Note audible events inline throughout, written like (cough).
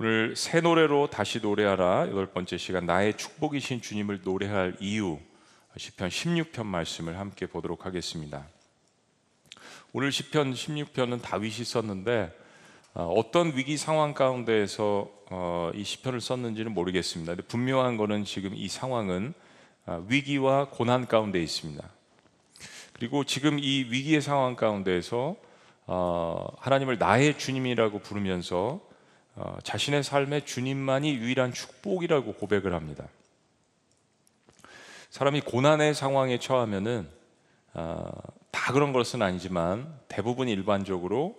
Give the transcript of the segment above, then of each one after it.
오늘 새 노래로 다시 노래하라 여덟 번째 시간 나의 축복이신 주님을 노래할 이유 시편 16편 말씀을 함께 보도록 하겠습니다. 오늘 시편 16편은 다윗이 썼는데 어, 어떤 위기 상황 가운데에서 어, 이 시편을 썼는지는 모르겠습니다. 분명한 거는 지금 이 상황은 어, 위기와 고난 가운데 있습니다. 그리고 지금 이 위기의 상황 가운데에서 하나님을 나의 주님이라고 부르면서 자신의 삶에 주님만이 유일한 축복이라고 고백을 합니다. 사람이 고난의 상황에 처하면은 다 그런 것은 아니지만 대부분 일반적으로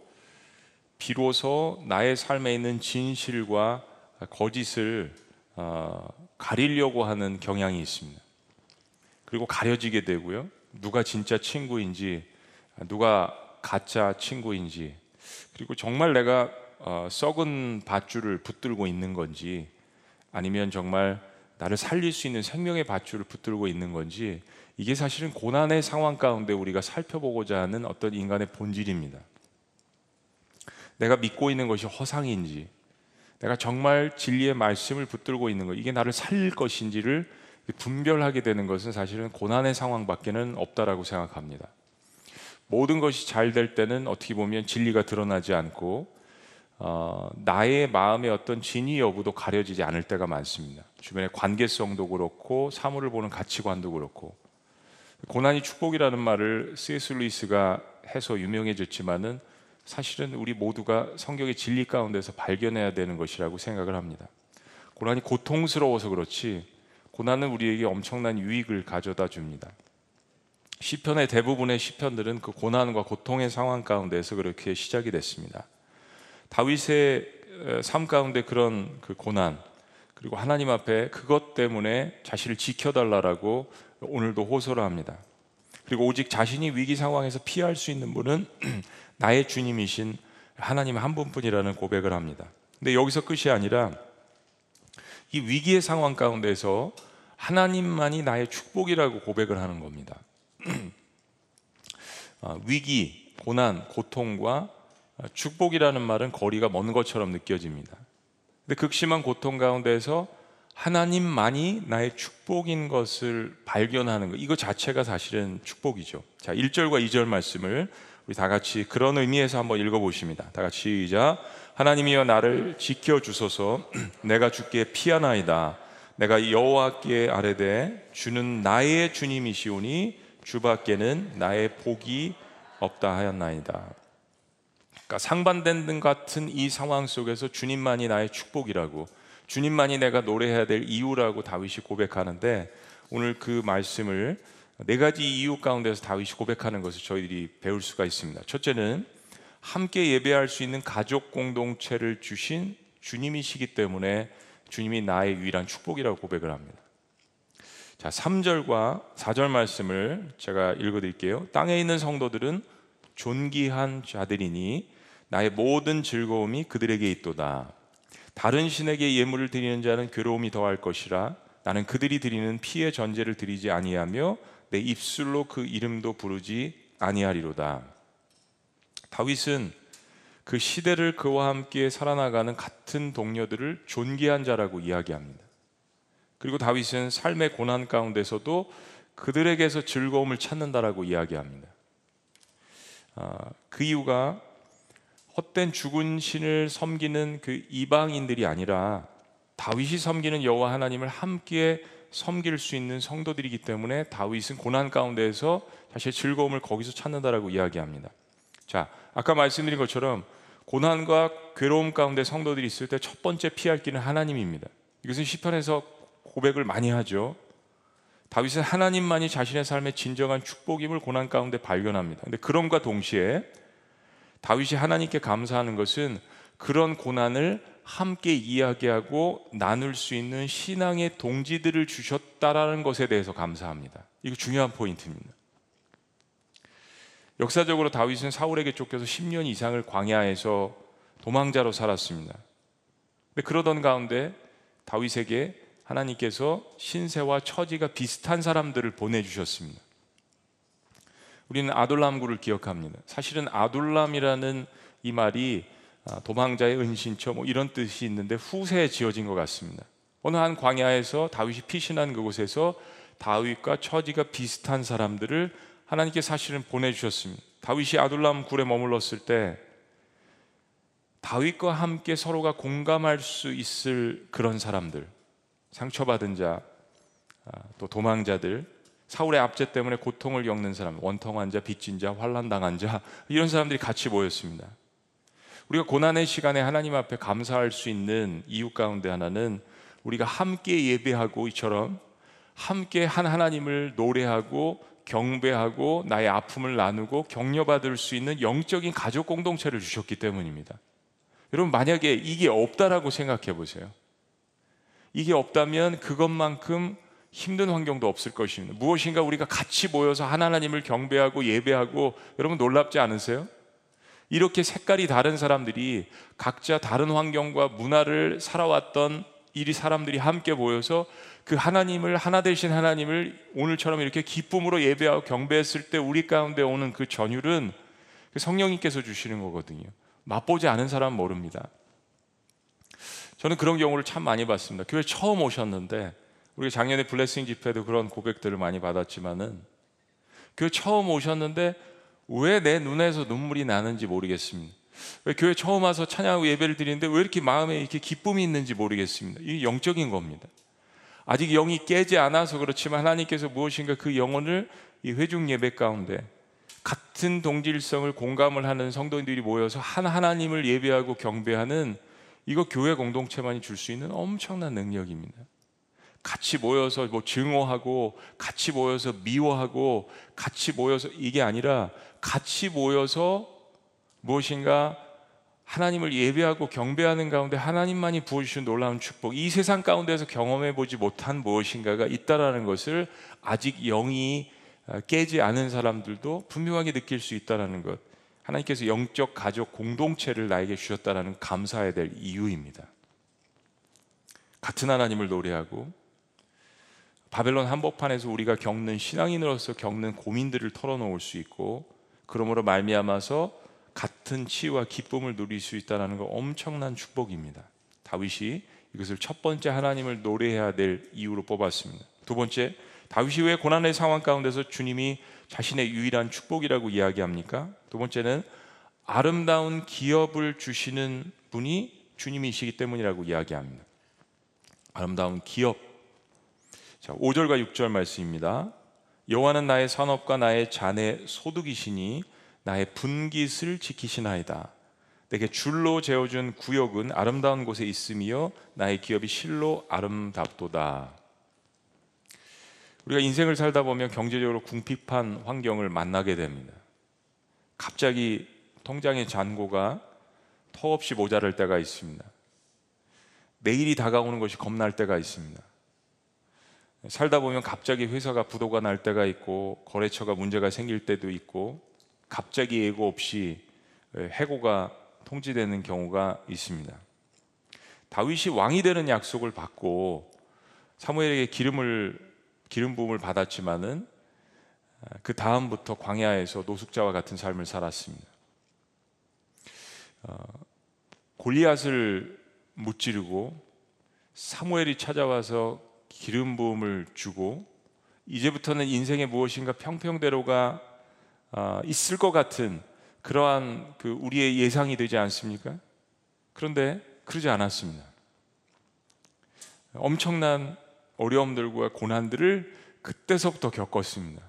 비로소 나의 삶에 있는 진실과 거짓을 어, 가리려고 하는 경향이 있습니다. 그리고 가려지게 되고요. 누가 진짜 친구인지, 누가 가짜 친구인지, 그리고 정말 내가 어, 썩은 밧줄을 붙들고 있는 건지, 아니면 정말 나를 살릴 수 있는 생명의 밧줄을 붙들고 있는 건지, 이게 사실은 고난의 상황 가운데 우리가 살펴보고자 하는 어떤 인간의 본질입니다. 내가 믿고 있는 것이 허상인지, 내가 정말 진리의 말씀을 붙들고 있는 것, 이게 나를 살릴 것인지를 분별하게 되는 것은 사실은 고난의 상황밖에는 없다라고 생각합니다. 모든 것이 잘 될 때는 어떻게 보면 진리가 드러나지 않고 어, 나의 마음의 어떤 진위 여부도 가려지지 않을 때가 많습니다. 주변의 관계성도 그렇고 사물을 보는 가치관도 그렇고 고난이 축복이라는 말을 C.S. 루이스가 해서 유명해졌지만은 사실은 우리 모두가 성경의 진리 가운데서 발견해야 되는 것이라고 생각을 합니다. 고난이 고통스러워서 그렇지 고난은 우리에게 엄청난 유익을 가져다 줍니다. 시편의 대부분의 시편들은 그 고난과 고통의 상황 가운데서 그렇게 시작이 됐습니다. 다윗의 삶 가운데 그런 그 고난 그리고 하나님 앞에 그것 때문에 자신을 지켜달라라고 오늘도 호소를 합니다. 그리고 오직 자신이 위기 상황에서 피할 수 있는 분은 (clears throat) 나의 주님이신 하나님 한 분뿐이라는 고백을 합니다. 근데 여기서 끝이 아니라 이 위기의 상황 가운데서 하나님만이 나의 축복이라고 고백을 하는 겁니다. (clears throat) 아, 위기, 고난, 고통과 축복이라는 말은 거리가 먼 것처럼 느껴집니다. 근데 극심한 고통 가운데서 하나님만이 나의 축복인 것을 발견하는 것, 이거 자체가 사실은 축복이죠. 자, 1절과 2절 말씀을 우리 다 같이 그런 의미에서 한번 읽어보십니다. 다 같이 시작. 하나님이여 나를 지켜 주소서. (clears throat) 내가 주께 피하나이다. 내가 여호와께 아뢰되 주는 나의 주님이시오니 주밖에는 나의 복이 없다 하였나이다. 그러니까 상반된 등 같은 이 상황 속에서 주님만이 나의 축복이라고 주님만이 내가 노래해야 될 이유라고 다윗이 고백하는데 오늘 그 말씀을 네 가지 이유 가운데서 다윗이 고백하는 것을 저희들이 배울 수가 있습니다. 첫째는 함께 예배할 수 있는 가족 공동체를 주신 주님이시기 때문에 주님이 나의 유일한 축복이라고 고백을 합니다. 자, 3절과 4절 말씀을 제가 읽어 드릴게요. 땅에 있는 성도들은 존귀한 자들이니 나의 모든 즐거움이 그들에게 있도다. 다른 신에게 예물을 드리는 자는 괴로움이 더할 것이라 나는 그들이 드리는 피의 전제를 드리지 아니하며 내 입술로 그 이름도 부르지 아니하리로다. 다윗은 그 시대를 그와 함께 살아나가는 같은 동료들을 존귀한 자라고 이야기합니다. 그리고 다윗은 삶의 고난 가운데서도 그들에게서 즐거움을 찾는다라고 이야기합니다. 아, 그 이유가 헛된 죽은 신을 섬기는 그 이방인들이 아니라 다윗이 섬기는 여호와 하나님을 함께 섬길 수 있는 성도들이기 때문에 다윗은 고난 가운데에서 자신의 즐거움을 거기서 찾는다라고 이야기합니다. 자, 아까 말씀드린 것처럼 고난과 괴로움 가운데 성도들이 있을 때 첫 번째 피할 길은 하나님입니다. 이것은 시편에서 고백을 많이 하죠. 다윗은 하나님만이 자신의 삶의 진정한 축복임을 고난 가운데 발견합니다. 근데 그럼과 동시에 다윗이 하나님께 감사하는 것은 그런 고난을 함께 이야기하고 나눌 수 있는 신앙의 동지들을 주셨다라는 것에 대해서 감사합니다. 이거 중요한 포인트입니다. 역사적으로 다윗은 사울에게 쫓겨서 10년 이상을 광야에서 도망자로 살았습니다. 근데 그러던 가운데 다윗에게 하나님께서 신세와 처지가 비슷한 사람들을 보내주셨습니다. 우리는 아돌람구를 기억합니다. 사실은 아돌람이라는 이 말이 아, 도망자의 은신처 뭐 이런 뜻이 있는데 후세에 지어진 것 같습니다. 어느 한 광야에서 다윗이 피신한 그곳에서 다윗과 처지가 비슷한 사람들을 하나님께 사실은 보내주셨습니다. 다윗이 아둘람 굴에 머물렀을 때 다윗과 함께 서로가 공감할 수 있을 그런 사람들, 상처받은 자, 아, 또 도망자들, 사울의 압제 때문에 고통을 겪는 사람, 원통한 자, 빚진 자, 환란 당한 자 이런 사람들이 같이 모였습니다. 우리가 고난의 시간에 하나님 앞에 감사할 수 있는 이유 가운데 하나는 우리가 함께 예배하고 이처럼 함께 한 하나님을 노래하고 경배하고 나의 아픔을 나누고 격려받을 수 있는 영적인 가족 공동체를 주셨기 때문입니다. 여러분 만약에 이게 없다라고 생각해 보세요. 이게 없다면 그것만큼 힘든 환경도 없을 것입니다. 무엇인가 우리가 같이 모여서 하나님을 경배하고 예배하고 여러분 놀랍지 않으세요? 이렇게 색깔이 다른 사람들이 각자 다른 환경과 문화를 살아왔던 이리 사람들이 함께 모여서 그 하나님을 하나 되신 하나님을 오늘처럼 이렇게 기쁨으로 예배하고 경배했을 때 우리 가운데 오는 그 전율은 그 성령님께서 주시는 거거든요. 맛보지 않은 사람은 모릅니다. 저는 그런 경우를 참 많이 봤습니다. 교회 처음 오셨는데 우리가 작년에 블레싱 집회도 그런 고백들을 많이 받았지만은 교회 처음 오셨는데 왜 내 눈에서 눈물이 나는지 모르겠습니다. 왜 교회 처음 와서 찬양 예배를 드리는데 왜 이렇게 마음에 이렇게 기쁨이 있는지 모르겠습니다. 이게 영적인 겁니다. 아직 영이 깨지 않아서 그렇지만 하나님께서 무엇인가 그 영혼을 이 회중 예배 가운데 같은 동질성을 공감을 하는 성도인들이 모여서 한 하나님을 예배하고 경배하는 이거 교회 공동체만이 줄 수 있는 엄청난 능력입니다. 같이 모여서 뭐 증오하고 같이 모여서 미워하고 같이 모여서 이게 아니라 같이 모여서 무엇인가 하나님을 예배하고 경배하는 가운데 하나님만이 부어주신 놀라운 축복, 이 세상 가운데서 경험해 보지 못한 무엇인가가 있다라는 것을 아직 영이 깨지 않은 사람들도 분명하게 느낄 수 있다라는 것. 하나님께서 영적 가족 공동체를 나에게 주셨다라는 감사해야 될 이유입니다. 같은 하나님을 노래하고 바벨론 한복판에서 우리가 겪는 신앙인으로서 겪는 고민들을 털어놓을 수 있고 그러므로 말미암아서 같은 치유와 기쁨을 누릴 수 있다는 거 엄청난 축복입니다. 다윗이 이것을 첫 번째 하나님을 노래해야 될 이유로 뽑았습니다. 두 번째, 다윗이 왜 고난의 상황 가운데서 주님이 자신의 유일한 축복이라고 이야기합니까? 두 번째는 아름다운 기업을 주시는 분이 주님이시기 때문이라고 이야기합니다. 아름다운 기업. 자, 5절과 6절 말씀입니다. 여호와는 나의 산업과 나의 잔의 소득이시니 나의 분깃을 지키시나이다. 내게 줄로 재어준 구역은 아름다운 곳에 있으며 나의 기업이 실로 아름답도다. 우리가 인생을 살다 보면 경제적으로 궁핍한 환경을 만나게 됩니다. 갑자기 통장의 잔고가 터없이 모자랄 때가 있습니다. 내일이 다가오는 것이 겁날 때가 있습니다. 살다 보면 갑자기 회사가 부도가 날 때가 있고 거래처가 문제가 생길 때도 있고 갑자기 예고 없이 해고가 통지되는 경우가 있습니다. 다윗이 왕이 되는 약속을 받고 사무엘에게 기름을 기름 부음을 받았지만은 그 다음부터 광야에서 노숙자와 같은 삶을 살았습니다. 어, 골리앗을 무찌르고 사무엘이 찾아와서 기름 부음을 주고 이제부터는 인생의 무엇인가 평평대로가 아, 있을 것 같은 그러한 그 우리의 예상이 되지 않습니까? 그런데 그러지 않았습니다. 엄청난 어려움들과 고난들을 그때서부터 겪었습니다.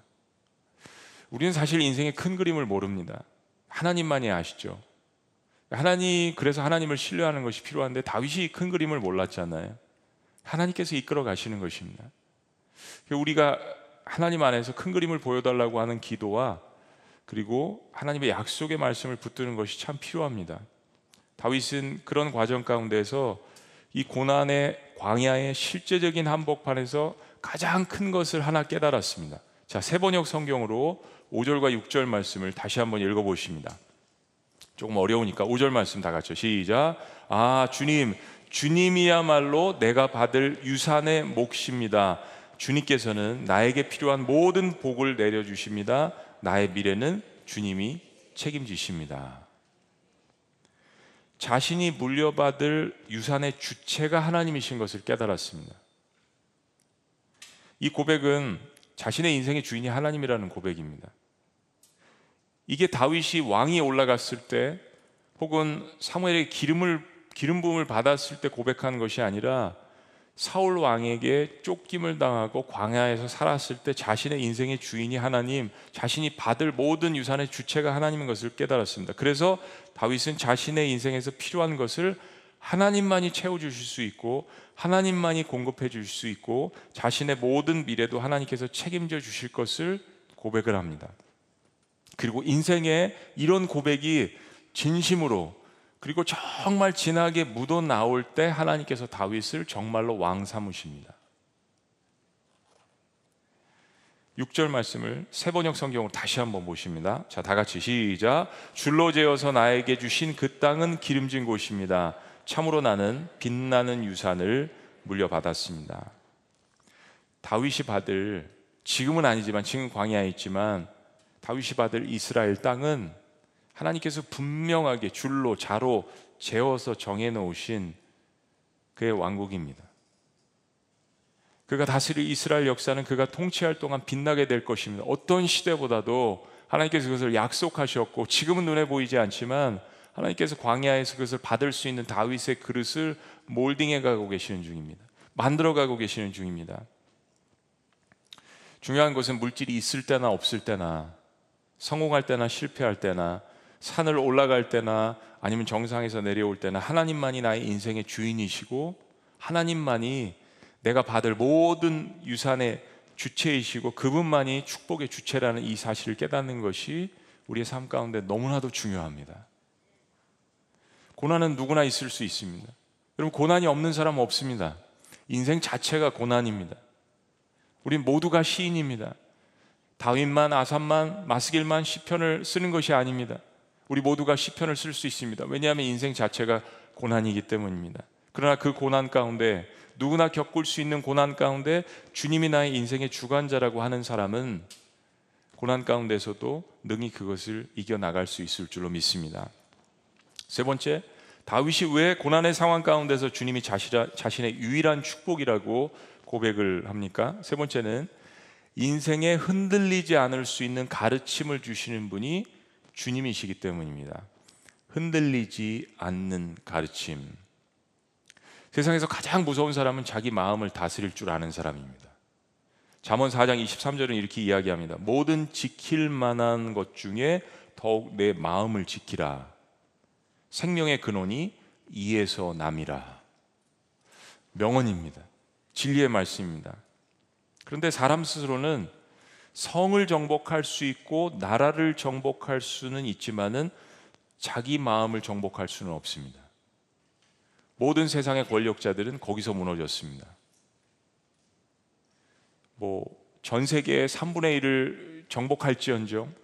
우리는 사실 인생의 큰 그림을 모릅니다. 하나님만이 아시죠. 하나님 그래서 하나님을 신뢰하는 것이 필요한데 다윗이 큰 그림을 몰랐잖아요. 하나님께서 이끌어 가시는 것입니다. 우리가 하나님 안에서 큰 그림을 보여달라고 하는 기도와 그리고 하나님의 약속의 말씀을 붙드는 것이 참 필요합니다. 다윗은 그런 과정 가운데서 이 고난의 광야의 실제적인 한복판에서 가장 큰 것을 하나 깨달았습니다. 자, 세번역 성경으로 5절과 6절 말씀을 다시 한번 읽어 보십니다. 조금 어려우니까 5절 말씀 다 같이 시작. 아, 주님, 주님이야말로 내가 받을 유산의 몫입니다. 주님께서는 나에게 필요한 모든 복을 내려 주십니다. 나의 미래는 주님이 책임지십니다. 자신이 물려받을 유산의 주체가 하나님이신 것을 깨달았습니다. 이 고백은 자신의 인생의 주인이 하나님이라는 고백입니다. 이게 다윗이 왕이 올라갔을 때 혹은 사무엘의 기름을 기름 부음을 받았을 때 고백한 것이 아니라 사울 왕에게 쫓김을 당하고 광야에서 살았을 때 자신의 인생의 주인이 하나님, 자신이 받을 모든 유산의 주체가 하나님인 것을 깨달았습니다. 그래서 다윗은 자신의 인생에서 필요한 것을 하나님만이 채워 주실 수 있고 하나님만이 공급해 주실 수 있고 자신의 모든 미래도 하나님께서 책임져 주실 것을 고백을 합니다. 그리고 인생에 이런 고백이 진심으로 그리고 정말 진하게 묻어 나올 때 하나님께서 다윗을 정말로 왕 삼으십니다. 6절 말씀을 세번역 성경으로 다시 한번 보십니다. 자, 다 같이 시작. 줄로 재어서 나에게 주신 그 땅은 기름진 곳입니다. 참으로 나는 빛나는 유산을 물려받았습니다. 다윗이 받을 지금은 아니지만 지금 광야에 있지만 다윗이 받을 이스라엘 땅은 하나님께서 분명하게 줄로 자로 재어서 정해 놓으신 그의 왕국입니다. 그가 다스릴 이스라엘 역사는 그가 통치할 동안 빛나게 될 것입니다. 어떤 시대보다도 하나님께서 그것을 약속하셨고 지금은 눈에 보이지 않지만 하나님께서 광야에서 그것을 받을 수 있는 다윗의 그릇을 몰딩해 가고 계시는 중입니다. 만들어 가고 계시는 중입니다. 중요한 것은 물질이 있을 때나 없을 때나 성공할 때나 실패할 때나 산을 올라갈 때나 아니면 정상에서 내려올 때나 하나님만이 나의 인생의 주인이시고 하나님만이 내가 받을 모든 유산의 주체이시고 그분만이 축복의 주체라는 이 사실을 깨닫는 것이 우리의 삶 가운데 너무나도 중요합니다. 고난은 누구나 있을 수 있습니다. 여러분 고난이 없는 사람은 없습니다. 인생 자체가 고난입니다. 우리 모두가 시인입니다. 다윗만 아삽만 마스길만 시편을 쓰는 것이 아닙니다. 우리 모두가 시편을 쓸 수 있습니다. 왜냐하면 인생 자체가 고난이기 때문입니다. 그러나 그 고난 가운데 누구나 겪을 수 있는 고난 가운데 주님이 나의 인생의 주관자라고 하는 사람은 고난 가운데서도 능히 그것을 이겨 나갈 수 있을 줄로 믿습니다. 세 번째, 다윗이 왜 고난의 상황 가운데서 주님이 자신의 유일한 축복이라고 고백을 합니까? 세 번째는 인생에 흔들리지 않을 수 있는 가르침을 주시는 분이 주님이시기 때문입니다. 흔들리지 않는 가르침. 세상에서 가장 무서운 사람은 자기 마음을 다스릴 줄 아는 사람입니다. 잠언 4장 23절은 이렇게 이야기합니다. 모든 지킬 만한 것 중에 더욱 내 마음을 지키라. 생명의 근원이 이에서 남이라. 명언입니다. 진리의 말씀입니다. 그런데 사람 스스로는 성을 정복할 수 있고 나라를 정복할 수는 있지만은 자기 마음을 정복할 수는 없습니다. 모든 세상의 권력자들은 거기서 무너졌습니다. 뭐 전 세계의 3분의 1을 정복할지언정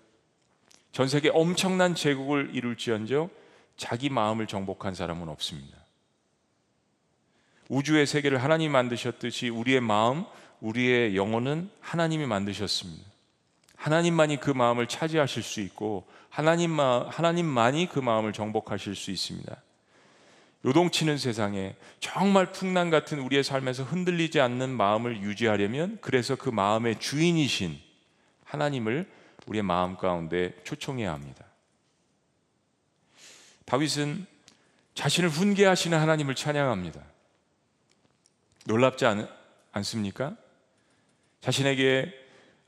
전 세계 엄청난 제국을 이룰지언정 자기 마음을 정복한 사람은 없습니다. 우주의 세계를 하나님 만드셨듯이 우리의 마음, 우리의 영혼은 하나님이 만드셨습니다. 하나님만이 그 마음을 차지하실 수 있고 하나님만 하나님만이 그 마음을 정복하실 수 있습니다. 요동치는 세상에 정말 풍랑 같은 우리의 삶에서 흔들리지 않는 마음을 유지하려면 그래서 그 마음의 주인이신 하나님을 우리의 마음 가운데 초청해야 합니다. 다윗은 자신을 훈계하시는 하나님을 찬양합니다. 놀랍지 않, 않습니까? 자신에게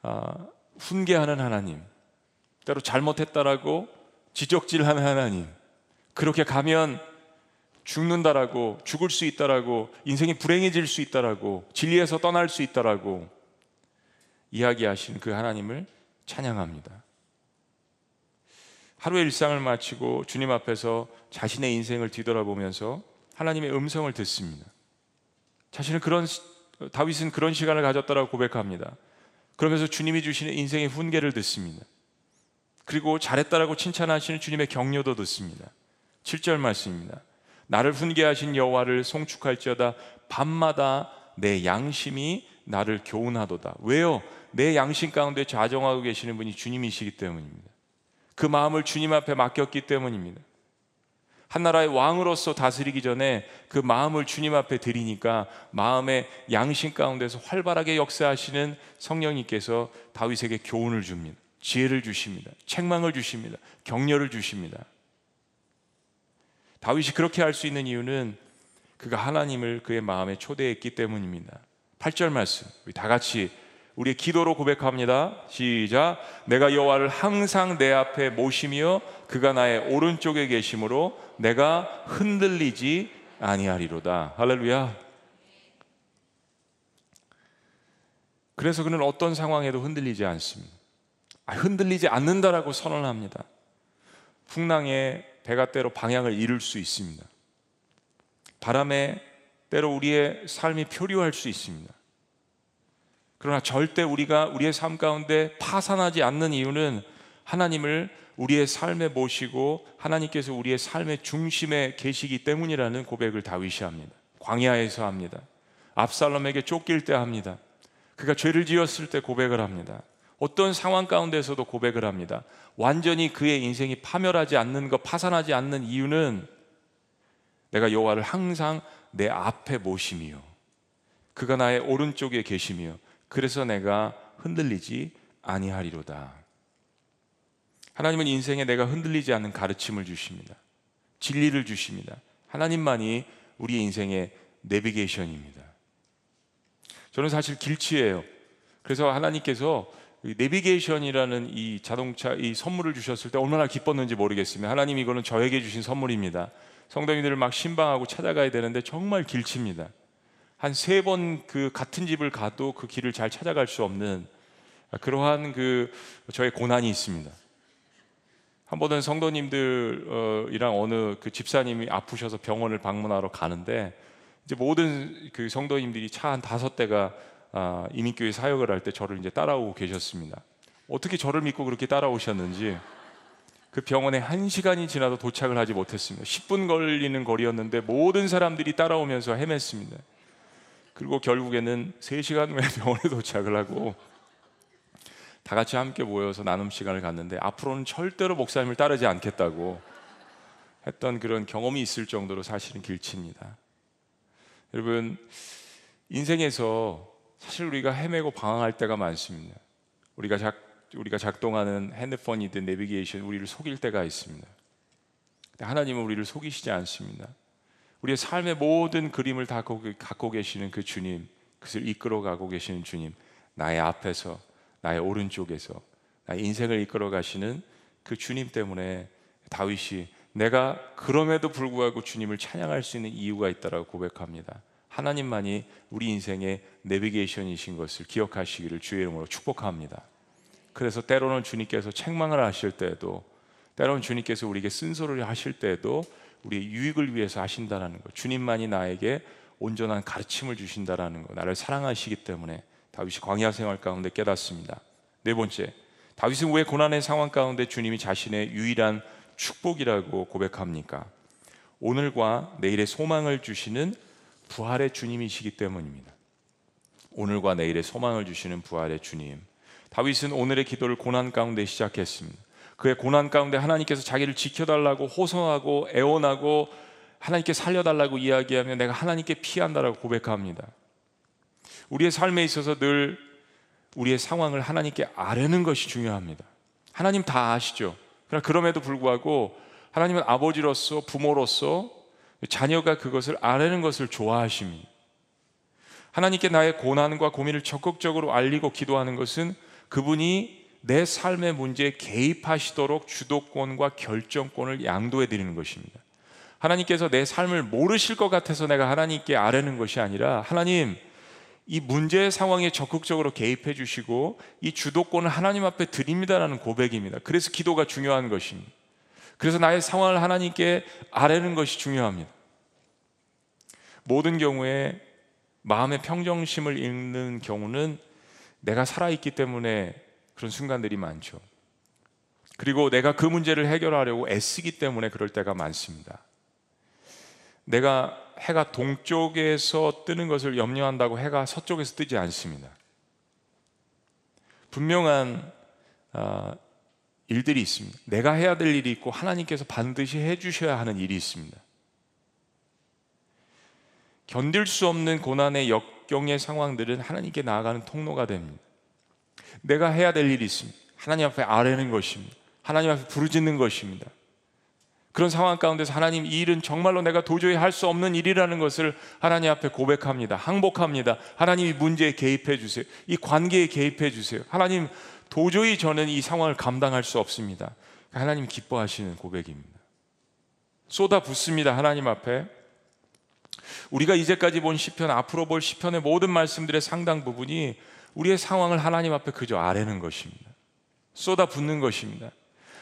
어, 훈계하는 하나님, 때로 잘못했다라고 지적질하는 하나님, 그렇게 가면 죽는다라고 죽을 수 있다라고 인생이 불행해질 수 있다라고 진리에서 떠날 수 있다라고 이야기하신 그 하나님을 찬양합니다. 하루의 일상을 마치고 주님 앞에서 자신의 인생을 뒤돌아보면서 하나님의 음성을 듣습니다. 자신은 그런 다윗은 그런 시간을 가졌다라고 고백합니다. 그러면서 주님이 주시는 인생의 훈계를 듣습니다. 그리고 잘했다라고 칭찬하시는 주님의 격려도 듣습니다. 7절 말씀입니다. 나를 훈계하신 여호와를 송축할지어다 밤마다 내 양심이 나를 교훈하도다. 왜요? 내 양심 가운데 좌정하고 계시는 분이 주님이시기 때문입니다. 그 마음을 주님 앞에 맡겼기 때문입니다. 한 나라의 왕으로서 다스리기 전에 그 마음을 주님 앞에 드리니까 마음의 양심 가운데서 활발하게 역사하시는 성령님께서 다윗에게 교훈을 줍니다. 지혜를 주십니다. 책망을 주십니다. 격려를 주십니다. 다윗이 그렇게 할 수 있는 이유는 그가 하나님을 그의 마음에 초대했기 때문입니다. 8절 말씀. 우리 다 같이 우리의 기도로 고백합니다. 시작. 내가 여호와를 항상 내 앞에 모시며 그가 나의 오른쪽에 계심으로 내가 흔들리지 아니하리로다. 할렐루야. 그래서 그는 어떤 상황에도 흔들리지 않습니다. 아, 흔들리지 않는다라고 선언합니다. 풍랑에 배가 때로 방향을 잃을 수 있습니다. 바람에 때로 우리의 삶이 표류할 수 있습니다. 그러나 절대 우리가 우리의 삶 가운데 파산하지 않는 이유는 하나님을 우리의 삶에 모시고 하나님께서 우리의 삶의 중심에 계시기 때문이라는 고백을 다윗이 합니다. 광야에서 합니다. 압살롬에게 쫓길 때 합니다. 그가 죄를 지었을 때 고백을 합니다. 어떤 상황 가운데서도 고백을 합니다. 완전히 그의 인생이 파멸하지 않는 것, 파산하지 않는 이유는 내가 여호와를 항상 내 앞에 모심이요. 그가 나의 오른쪽에 계시며 그래서 내가 흔들리지 아니하리로다. 하나님은 인생에 내가 흔들리지 않는 가르침을 주십니다. 진리를 주십니다. 하나님만이 우리 인생의 내비게이션입니다. 저는 사실 길치예요. 그래서 하나님께서 내비게이션이라는 이 자동차 이 선물을 주셨을 때 얼마나 기뻤는지 모르겠습니다. 하나님 이거는 저에게 주신 선물입니다. 성도님들을 막 신방하고 찾아가야 되는데 정말 길칩니다. 한 세 번 그 같은 집을 가도 그 길을 잘 찾아갈 수 없는 그러한 그 저의 고난이 있습니다. 한 번은 성도님들이랑 어느 그 집사님이 아프셔서 병원을 방문하러 가는데 이제 모든 그 성도님들이 차 한 다섯 대가 아, 이민교회 사역을 할 때 저를 이제 따라오고 계셨습니다. 어떻게 저를 믿고 그렇게 따라오셨는지 그 병원에 한 시간이 지나도 도착을 하지 못했습니다. 10분 걸리는 거리였는데 모든 사람들이 따라오면서 헤맸습니다. 그리고 결국에는 3시간 후에 (laughs) 병원에 도착을 하고 다 같이 함께 모여서 나눔 시간을 갖는데 앞으로는 절대로 목사님을 따르지 않겠다고 했던 그런 경험이 있을 정도로 사실은 길칩니다. 여러분 인생에서 사실 우리가 헤매고 방황할 때가 많습니다. 우리가 작, 우리가 작동하는 핸드폰이든 내비게이션 우리를 속일 때가 있습니다. 하나님은 우리를 속이시지 않습니다. 우리의 삶의 모든 그림을 다 갖고 계시는 그 주님, 그것을 이끌어 가고 계시는 주님, 나의 앞에서, 나의 오른쪽에서, 나의 인생을 이끌어 가시는 그 주님 때문에 다윗이 내가 그럼에도 불구하고 주님을 찬양할 수 있는 이유가 있다라고 고백합니다. 하나님만이 우리 인생의 내비게이션이신 것을 기억하시기를 주의 이름으로 축복합니다. 그래서 때로는 주님께서 책망을 하실 때에도 때로는 주님께서 우리에게 쓴소리를 하실 때에도 우리의 유익을 위해서 하신다는 것. 주님만이 나에게 온전한 가르침을 주신다라는 것. 나를 사랑하시기 때문에 다윗이 광야 생활 가운데 깨닫습니다. 네 번째, 다윗은 왜 고난의 상황 가운데 주님이 자신의 유일한 축복이라고 고백합니까? 오늘과 내일의 소망을 주시는 부활의 주님이시기 때문입니다. 오늘과 내일의 소망을 주시는 부활의 주님. 다윗은 오늘의 기도를 고난 가운데 시작했습니다. 그의 고난 가운데 하나님께서 자기를 지켜달라고 호소하고 애원하고 하나님께 살려달라고 이야기하며 내가 하나님께 피한다라고 고백합니다. 우리의 삶에 있어서 늘 우리의 상황을 하나님께 아뢰는 것이 중요합니다. 하나님 다 아시죠? 그러나 그럼에도 불구하고 하나님은 아버지로서 부모로서 자녀가 그것을 아뢰는 것을 좋아하십니다. 하나님께 나의 고난과 고민을 적극적으로 알리고 기도하는 것은 그분이 내 삶의 문제에 개입하시도록 주도권과 결정권을 양도해 드리는 것입니다. 하나님께서 내 삶을 모르실 것 같아서 내가 하나님께 아뢰는 것이 아니라 하나님 이 문제의 상황에 적극적으로 개입해 주시고 이 주도권을 하나님 앞에 드립니다라는 고백입니다. 그래서 기도가 중요한 것입니다. 그래서 나의 상황을 하나님께 아뢰는 것이 중요합니다. 모든 경우에 마음의 평정심을 잃는 경우는 내가 살아있기 때문에 그런 순간들이 많죠. 그리고 내가 그 문제를 해결하려고 애쓰기 때문에 그럴 때가 많습니다. 내가 해가 동쪽에서 뜨는 것을 염려한다고 해가 서쪽에서 뜨지 않습니다. 분명한 아, 일들이 있습니다. 내가 해야 될 일이 있고 하나님께서 반드시 해 주셔야 하는 일이 있습니다. 견딜 수 없는 고난의 역경의 상황들은 하나님께 나아가는 통로가 됩니다. 내가 해야 될 일이 있습니다. 하나님 앞에 아뢰는 것입니다. 하나님 앞에 부르짖는 것입니다. 그런 상황 가운데서 하나님 이 일은 정말로 내가 도저히 할 수 없는 일이라는 것을 하나님 앞에 고백합니다. 항복합니다. 하나님 이 문제에 개입해 주세요. 이 관계에 개입해 주세요. 하나님 도저히 저는 이 상황을 감당할 수 없습니다. 하나님 기뻐하시는 고백입니다. 쏟아 붓습니다. 하나님 앞에. 우리가 이제까지 본 시편 앞으로 볼 시편의 모든 말씀들의 상당 부분이 우리의 상황을 하나님 앞에 그저 아뢰는 것입니다. 쏟아 붓는 것입니다.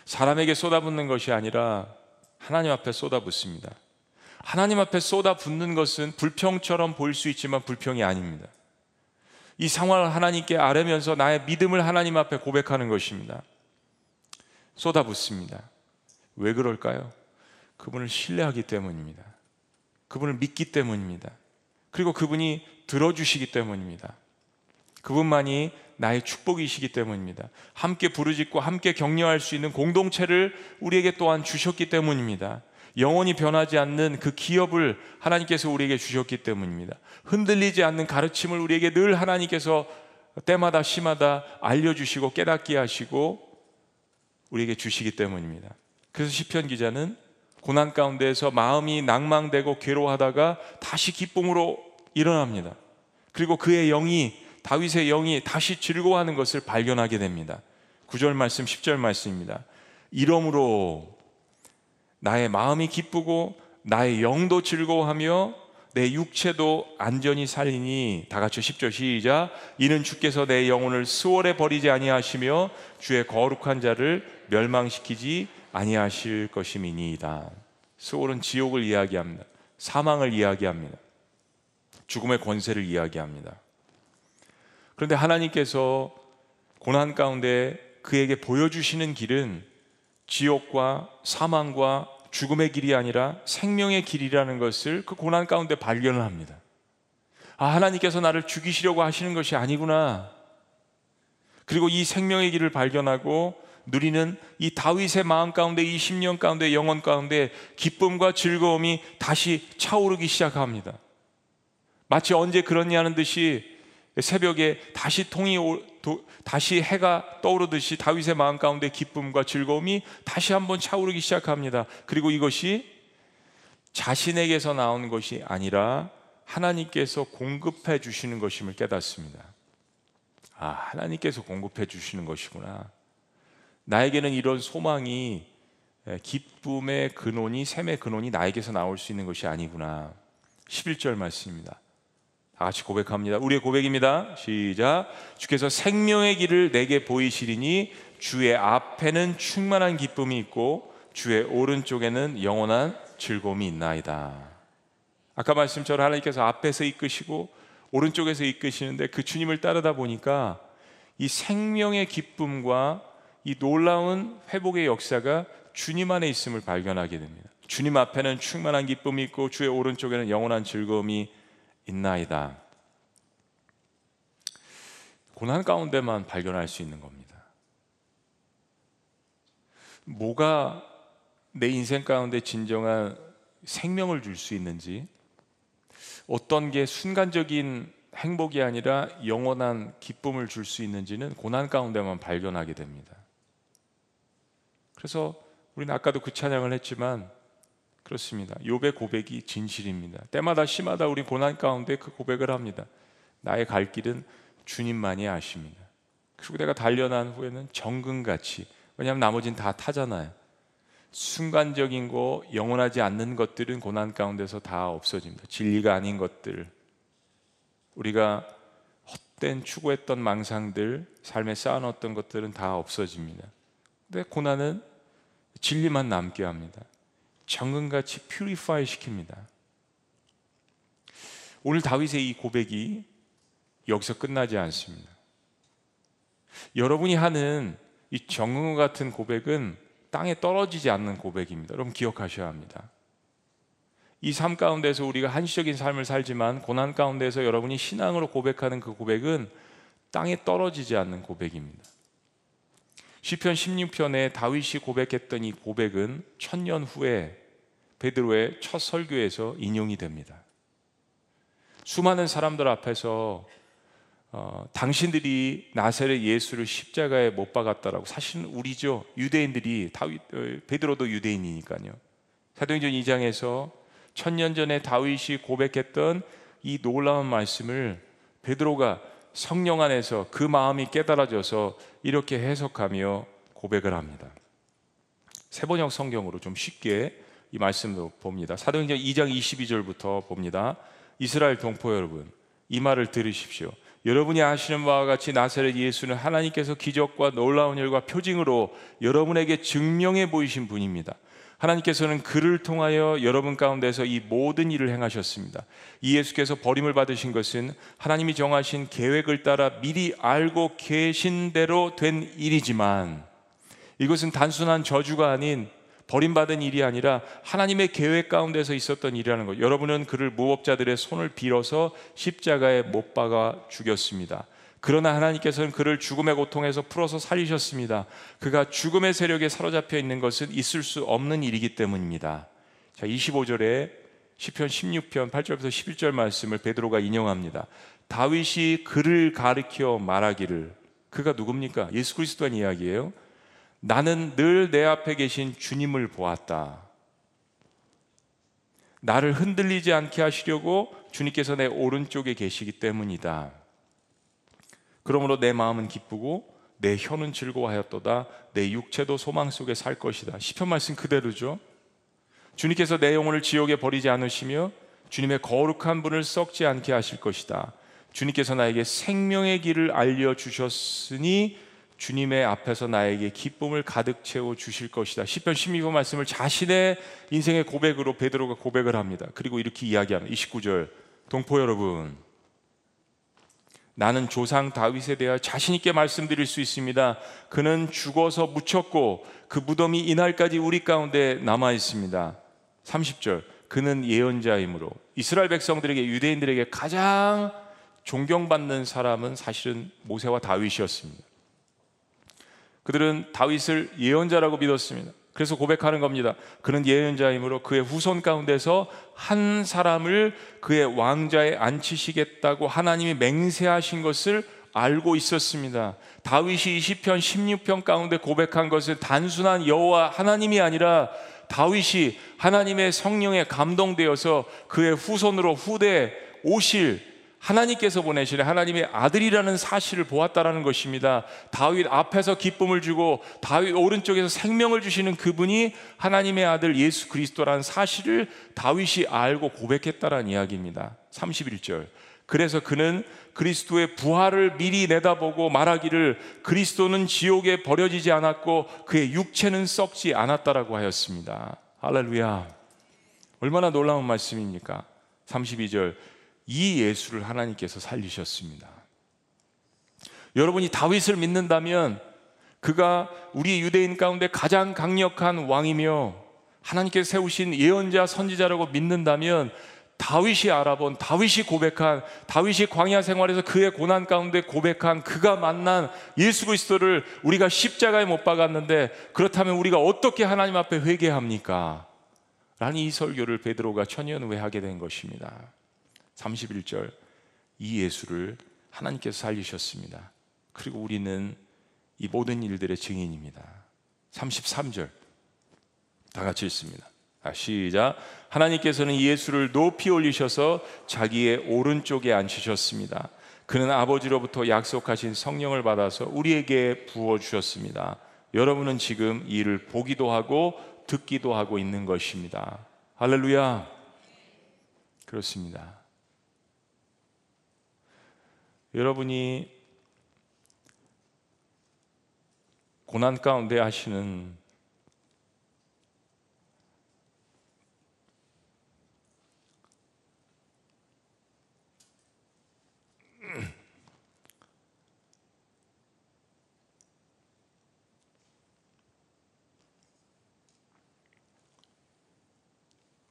사람에게 쏟아 붓는 것이 아니라 하나님 앞에 쏟아 붓습니다. 하나님 앞에 쏟아 붓는 것은 불평처럼 보일 수 있지만 불평이 아닙니다. 이 상황을 하나님께 아뢰면서 나의 믿음을 하나님 앞에 고백하는 것입니다. 쏟아 붓습니다. 왜 그럴까요? 그분을 신뢰하기 때문입니다. 그분을 믿기 때문입니다. 그리고 그분이 들어주시기 때문입니다. 그분만이 나의 축복이시기 때문입니다. 함께 부르짖고 함께 격려할 수 있는 공동체를 우리에게 또한 주셨기 때문입니다. 영원히 변하지 않는 그 기업을 하나님께서 우리에게 주셨기 때문입니다. 흔들리지 않는 가르침을 우리에게 늘 하나님께서 때마다 시마다 알려주시고 깨닫게 하시고 우리에게 주시기 때문입니다. 그래서 시편 기자는 고난 가운데에서 마음이 낭망되고 괴로워하다가 다시 기쁨으로 일어납니다. 그리고 그의 영이 다윗의 영이 다시 즐거워하는 것을 발견하게 됩니다. 9절 말씀, 10절 말씀입니다. 이러므로 나의 마음이 기쁘고 나의 영도 즐거워하며 내 육체도 안전히 살리니 다 같이 10절 시작 이는 주께서 내 영혼을 수월에 버리지 아니하시며 주의 거룩한 자를 멸망시키지 아니하실 것임이니이다. 수월은 지옥을 이야기합니다. 사망을 이야기합니다. 죽음의 권세를 이야기합니다. 그런데 하나님께서 고난 가운데 그에게 보여주시는 길은 지옥과 사망과 죽음의 길이 아니라 생명의 길이라는 것을 그 고난 가운데 발견을 합니다. 아, 하나님께서 나를 죽이시려고 하시는 것이 아니구나. 그리고 이 생명의 길을 발견하고 누리는 이 다윗의 마음 가운데 이 10년 가운데 영혼 가운데 기쁨과 즐거움이 다시 차오르기 시작합니다. 마치 언제 그렇냐는 듯이 새벽에 다시 통이 도, 다시 해가 떠오르듯이 다윗의 마음 가운데 기쁨과 즐거움이 다시 한번 차오르기 시작합니다. 그리고 이것이 자신에게서 나오는 것이 아니라 하나님께서 공급해 주시는 것임을 깨닫습니다. 아, 하나님께서 공급해 주시는 것이구나. 나에게는 이런 소망이 기쁨의 근원이 샘의 근원이 나에게서 나올 수 있는 것이 아니구나. 11절 말씀입니다. 다 같이 고백합니다. 우리의 고백입니다. 시작. 주께서 생명의 길을 내게 보이시리니 주의 앞에는 충만한 기쁨이 있고 주의 오른쪽에는 영원한 즐거움이 있나이다. 아까 말씀처럼 하나님께서 앞에서 이끄시고 오른쪽에서 이끄시는데 그 주님을 따르다 보니까 이 생명의 기쁨과 이 놀라운 회복의 역사가 주님 안에 있음을 발견하게 됩니다. 주님 앞에는 충만한 기쁨이 있고 주의 오른쪽에는 영원한 즐거움이 있나이다. 고난 가운데만 발견할 수 있는 겁니다. 뭐가 내 인생 가운데 진정한 생명을 줄 수 있는지, 어떤 게 순간적인 행복이 아니라 영원한 기쁨을 줄 수 있는지는 고난 가운데만 발견하게 됩니다. 그래서 우리는 아까도 그 찬양을 했지만 그렇습니다. 욥의 고백이 진실입니다. 때마다 시마다 우리 고난 가운데 그 고백을 합니다. 나의 갈 길은 주님만이 아십니다. 그리고 내가 단련한 후에는 정금같이 왜냐하면 나머지는 다 타잖아요. 순간적인 거 영원하지 않는 것들은 고난 가운데서 다 없어집니다. 진리가 아닌 것들 우리가 헛된 추구했던 망상들 삶에 쌓아놓았던 것들은 다 없어집니다. 근데 고난은 진리만 남게 합니다. 정금같이 퓨리파이 시킵니다. 오늘 다윗의 이 고백이 여기서 끝나지 않습니다. 여러분이 하는 이 정금 같은 고백은 땅에 떨어지지 않는 고백입니다. 여러분 기억하셔야 합니다. 이 삶 가운데서 우리가 한시적인 삶을 살지만 고난 가운데서 여러분이 신앙으로 고백하는 그 고백은 땅에 떨어지지 않는 고백입니다. 시편 16편에 다윗이 고백했던 이 고백은 천년 후에 베드로의 첫 설교에서 인용이 됩니다. 수많은 사람들 앞에서 어, 당신들이 나사렛 예수를 십자가에 못 박았다라고 사실은 우리죠 유대인들이 다윗 어, 베드로도 유대인이니까요. 사도행전 2장에서 천년 전에 다윗이 고백했던 이 놀라운 말씀을 베드로가 성령 안에서 그 마음이 깨달아져서 이렇게 해석하며 고백을 합니다. 세번역 성경으로 좀 쉽게 이 말씀을 봅니다. 사도행전 2장 22절부터 봅니다. 이스라엘 동포 여러분, 이 말을 들으십시오. 여러분이 아시는 바와 같이 나사렛 예수는 하나님께서 기적과 놀라운 일과 표징으로 여러분에게 증명해 보이신 분입니다. 하나님께서는 그를 통하여 여러분 가운데서 이 모든 일을 행하셨습니다. 이 예수께서 버림을 받으신 것은 하나님이 정하신 계획을 따라 미리 알고 계신 대로 된 일이지만 이것은 단순한 저주가 아닌 버림받은 일이 아니라 하나님의 계획 가운데서 있었던 일이라는 것. 여러분은 그를 무법자들의 손을 빌어서 십자가에 못 박아 죽였습니다. 그러나 하나님께서는 그를 죽음의 고통에서 풀어서 살리셨습니다. 그가 죽음의 세력에 사로잡혀 있는 것은 있을 수 없는 일이기 때문입니다. 자, 25절에 시편 16편 8절부터 11절 말씀을 베드로가 인용합니다. 다윗이 그를 가리켜 말하기를 그가 누굽니까? 예수 그리스도의 이야기예요. 나는 늘 내 앞에 계신 주님을 보았다. 나를 흔들리지 않게 하시려고 주님께서 내 오른쪽에 계시기 때문이다. 그러므로 내 마음은 기쁘고 내 혀는 즐거워하였도다. 내 육체도 소망 속에 살 것이다. 시편 말씀 그대로죠. 주님께서 내 영혼을 지옥에 버리지 않으시며 주님의 거룩한 분을 썩지 않게 하실 것이다. 주님께서 나에게 생명의 길을 알려 주셨으니 주님의 앞에서 나에게 기쁨을 가득 채워 주실 것이다. 시편 12번 말씀을 자신의 인생의 고백으로 베드로가 고백을 합니다. 그리고 이렇게 이야기합니다. 29절 동포 여러분 나는 조상 다윗에 대하여 자신 있게 말씀드릴 수 있습니다. 그는 죽어서 묻혔고 그 무덤이 이날까지 우리 가운데 남아 있습니다. 30절. 그는 예언자이므로 이스라엘 백성들에게 유대인들에게 가장 존경받는 사람은 사실은 모세와 다윗이었습니다. 그들은 다윗을 예언자라고 믿었습니다. 그래서 고백하는 겁니다. 그는 예언자이므로 그의 후손 가운데서 한 사람을 그의 왕자에 앉히시겠다고 하나님이 맹세하신 것을 알고 있었습니다. 다윗이 20편 16편 가운데 고백한 것은 단순한 여호와 하나님이 아니라 다윗이 하나님의 성령에 감동되어서 그의 후손으로 후대 오실 하나님께서 보내신 하나님의 아들이라는 사실을 보았다라는 것입니다. 다윗 앞에서 기쁨을 주고 다윗 오른쪽에서 생명을 주시는 그분이 하나님의 아들 예수 그리스도라는 사실을 다윗이 알고 고백했다라는 이야기입니다. 31절. 그래서 그는 그리스도의 부활을 미리 내다보고 말하기를 그리스도는 지옥에 버려지지 않았고 그의 육체는 썩지 않았다라고 하였습니다. 할렐루야. 얼마나 놀라운 말씀입니까? 32절. 이 예수를 하나님께서 살리셨습니다. 여러분이 다윗을 믿는다면 그가 우리 유대인 가운데 가장 강력한 왕이며 하나님께서 세우신 예언자 선지자라고 믿는다면 다윗이 알아본 다윗이 고백한 다윗이 광야 생활에서 그의 고난 가운데 고백한 그가 만난 예수 그리스도를 우리가 십자가에 못 박았는데 그렇다면 우리가 어떻게 하나님 앞에 회개합니까? 라는 이 설교를 베드로가 천년 후에 하게 된 것입니다. 31절 이 예수를 하나님께서 살리셨습니다. 그리고 우리는 이 모든 일들의 증인입니다. 33절 다 같이 읽습니다. 아, 시작. 하나님께서는 예수를 높이 올리셔서 자기의 오른쪽에 앉히셨습니다. 그는 아버지로부터 약속하신 성령을 받아서 우리에게 부어 주셨습니다. 여러분은 지금 이를 보기도 하고 듣기도 하고 있는 것입니다. 할렐루야. 그렇습니다. 여러분이 고난 가운데 하시는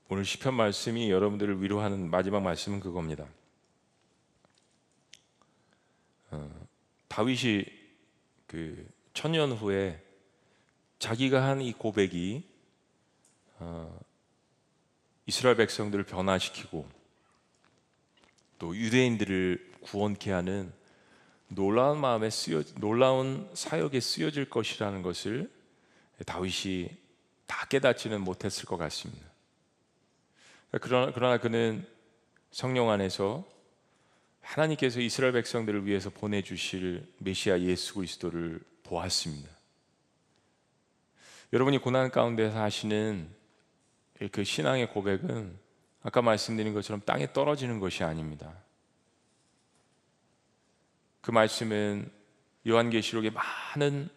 오늘 시편 말씀이 여러분들을 위로하는 마지막 말씀은 그겁니다. 어, 다윗이 그 천년 후에 자기가 한 이 고백이 어, 이스라엘 백성들을 변화시키고 또 유대인들을 구원케 하는 놀라운 마음에 쓰여 놀라운 사역에 쓰여질 것이라는 것을 다윗이 다 깨닫지는 못했을 것 같습니다. 그러나, 그러나 그는 성령 안에서 하나님께서 이스라엘 백성들을 위해서 보내주실 메시아 예수 그리스도를 보았습니다. 여러분이 고난 가운데서 하시는 그 신앙의 고백은 아까 말씀드린 것처럼 땅에 떨어지는 것이 아닙니다. 그 말씀은 요한계시록의 많은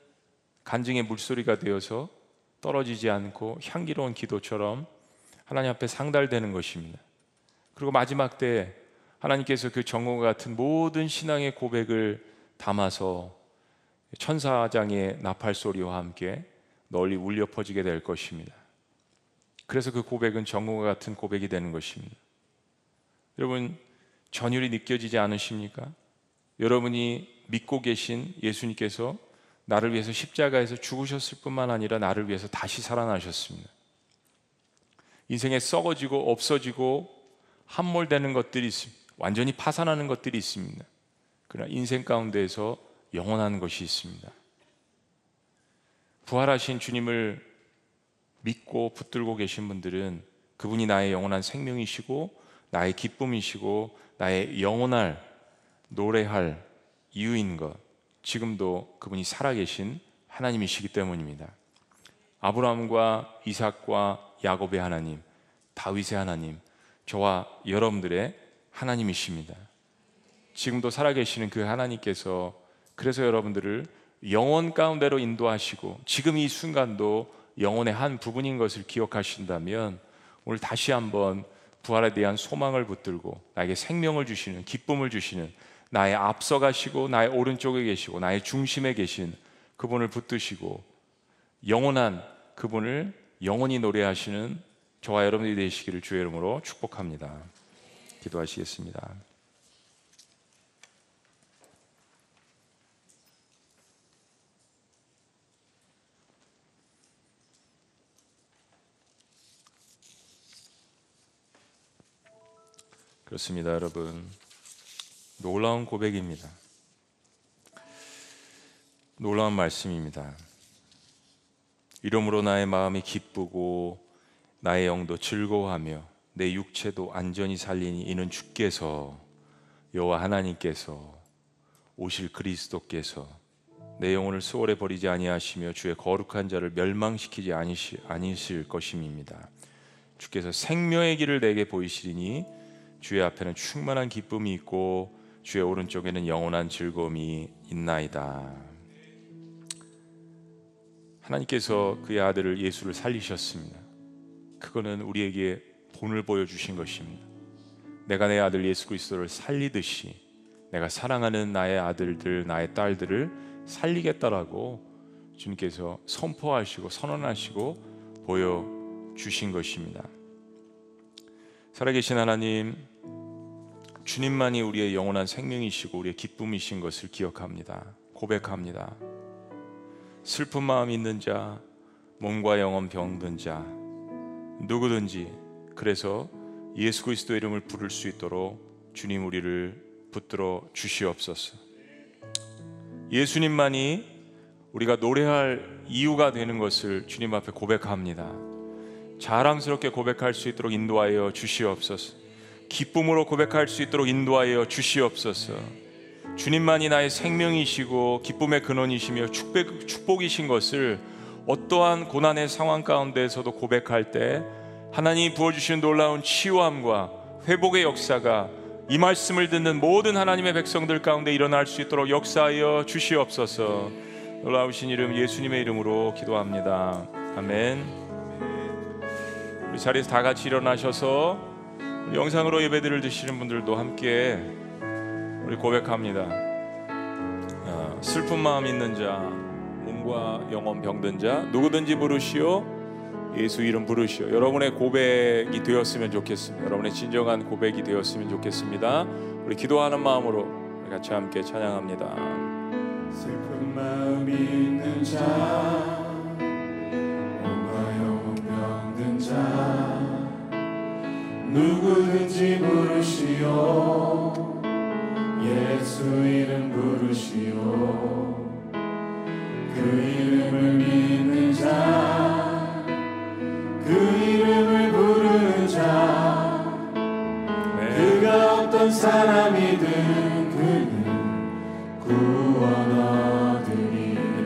간증의 물소리가 되어서 떨어지지 않고 향기로운 기도처럼 하나님 앞에 상달되는 것입니다. 그리고 마지막 때 하나님께서 그 정오와 같은 모든 신앙의 고백을 담아서 천사장의 나팔 소리와 함께 널리 울려 퍼지게 될 것입니다. 그래서 그 고백은 정오와 같은 고백이 되는 것입니다. 여러분 전율이 느껴지지 않으십니까? 여러분이 믿고 계신 예수님께서 나를 위해서 십자가에서 죽으셨을 뿐만 아니라 나를 위해서 다시 살아나셨습니다. 인생에 썩어지고 없어지고 함몰되는 것들이 있습니다. 완전히 파산하는 것들이 있습니다. 그러나 인생 가운데에서 영원한 것이 있습니다. 부활하신 주님을 믿고 붙들고 계신 분들은 그분이 나의 영원한 생명이시고 나의 기쁨이시고 나의 영원할 노래할 이유인 것, 지금도 그분이 살아계신 하나님이시기 때문입니다. 아브라함과 이삭과 야곱의 하나님, 다윗의 하나님, 저와 여러분들의 하나님이십니다. 지금도 살아계시는 그 하나님께서 그래서 여러분들을 영원 가운데로 인도하시고 지금 이 순간도 영혼의 한 부분인 것을 기억하신다면 오늘 다시 한번 부활에 대한 소망을 붙들고 나에게 생명을 주시는 기쁨을 주시는 나의 앞서가시고 나의 오른쪽에 계시고 나의 중심에 계신 그분을 붙드시고 영원한 그분을 영원히 노래하시는 저와 여러분들이 되시기를 주의 이름으로 축복합니다. 기도하시겠습니다. 그렇습니다, 여러분. 놀라운 고백입니다. 놀라운 말씀입니다. 이름으로 나의 마음이 기쁘고 나의 영도 즐거워하며 내 육체도 안전히 살리니 이는 주께서 여호와 하나님께서 오실 그리스도께서 내 영혼을 수월에 버리지 아니하시며 주의 거룩한 자를 멸망시키지 아니실 것임입니다. 주께서 생명의 길을 내게 보이시리니 주의 앞에는 충만한 기쁨이 있고 주의 오른쪽에는 영원한 즐거움이 있나이다. 하나님께서 그의 아들을 예수를 살리셨습니다. 그거는 우리에게 본을 보여주신 것입니다. 내가 내 아들 예수 그리스도를 살리듯이 내가 사랑하는 나의 아들들, 나의 딸들을 살리겠다라고 주님께서 선포하시고 선언하시고 보여주신 것입니다. 살아계신 하나님, 주님만이 우리의 영원한 생명이시고 우리의 기쁨이신 것을 기억합니다. 고백합니다. 슬픈 마음 있는 자, 몸과 영혼 병든 자, 누구든지 그래서 예수 그리스도 이름을 부를 수 있도록 주님 우리를 붙들어 주시옵소서. 예수님만이 우리가 노래할 이유가 되는 것을 주님 앞에 고백합니다. 자랑스럽게 고백할 수 있도록 인도하여 주시옵소서. 기쁨으로 고백할 수 있도록 인도하여 주시옵소서. 주님만이 나의 생명이시고 기쁨의 근원이시며 축복, 축복이신 것을 어떠한 고난의 상황 가운데에서도 고백할 때 하나님이 부어주시는 놀라운 치유함과 회복의 역사가 이 말씀을 듣는 모든 하나님의 백성들 가운데 일어날 수 있도록 역사하여 주시옵소서. 놀라우신 이름 예수님의 이름으로 기도합니다. 아멘. 우리 자리에서 다 같이 일어나셔서 영상으로 예배드릴 드시는 분들도 함께 우리 고백합니다. 아, 슬픈 마음 있는 자, 몸과 영혼 병든 자, 누구든지 부르시오. 예수 이름 부르시오. 여러분의 고백이 되었으면 좋겠습니다. 여러분의 진정한 고백이 되었으면 좋겠습니다. 우리 기도하는 마음으로 같이 함께 찬양합니다. 슬픈 마음 있는 자, 자 누구든지 부르시오 예수 이름 부르시오 그 이름을 믿는 자, 그 이름을 부르는 자, 네. 그가 어떤 사람이든 그는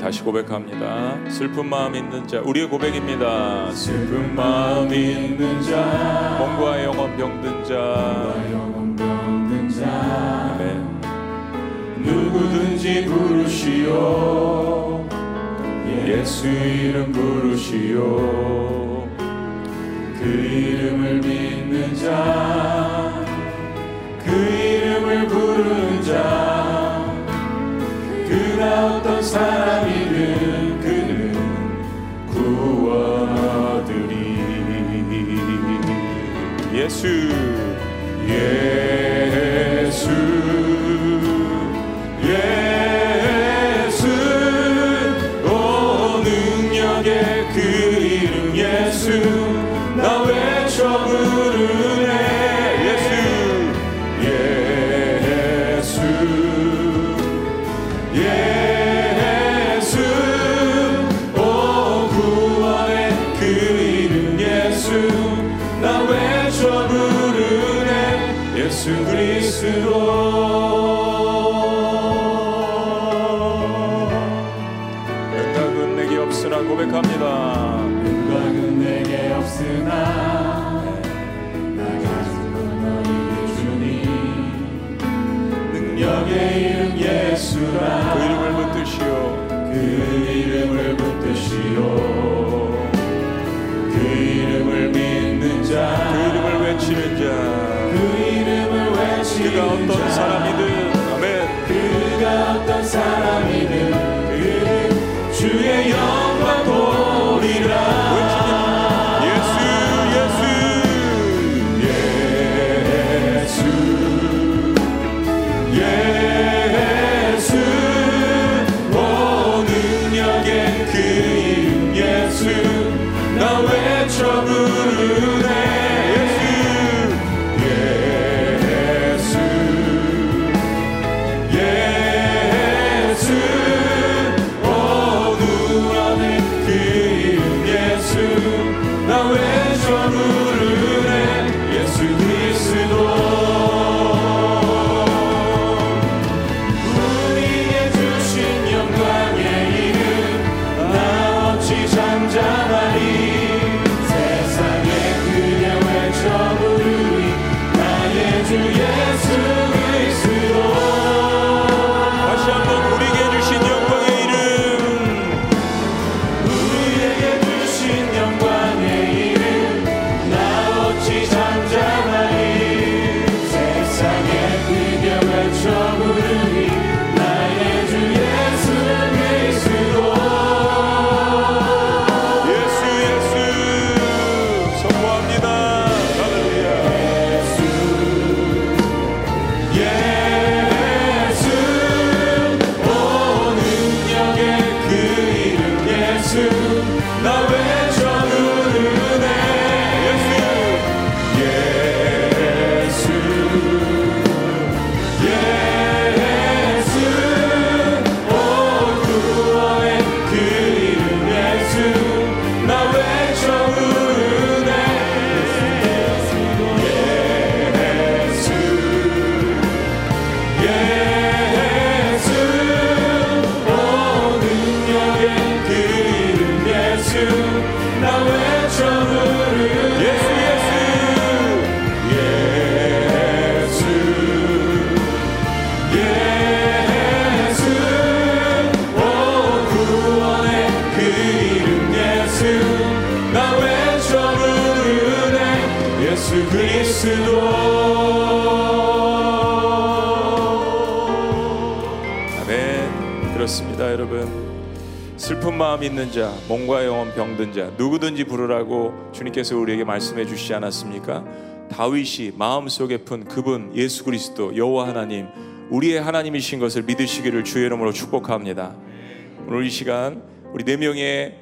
다시 고백합니다. 슬픈 마음 있는 자, 우리의 고백입니다. 슬픈 마음 있는 자, 몸과 영혼 병든 자, 영혼 병든 자, 네. 누구든지 부르시오 예수 이름 부르시오 그 이름을 믿는 자, 그 이름을 부르는 자, 그가 어떤 사람이든 그는 구원하리니 예수, 예 붙드시오. 그 이름을 붙드시오. 그 이름을 믿는 그자 이름을 외치는 자, 그 이름을 외치는 그가 어떤 자. 사람이든, 몸과 영혼 병든 자, 누구든지 부르라고 주님께서 우리에게 말씀해 주시지 않았습니까? 다윗이 마음속에 푼 그분 예수 그리스도 여호와 하나님, 우리의 하나님이신 것을 믿으시기를 주의 이름으로 축복합니다. 오늘 이 시간 우리 네 명의 어,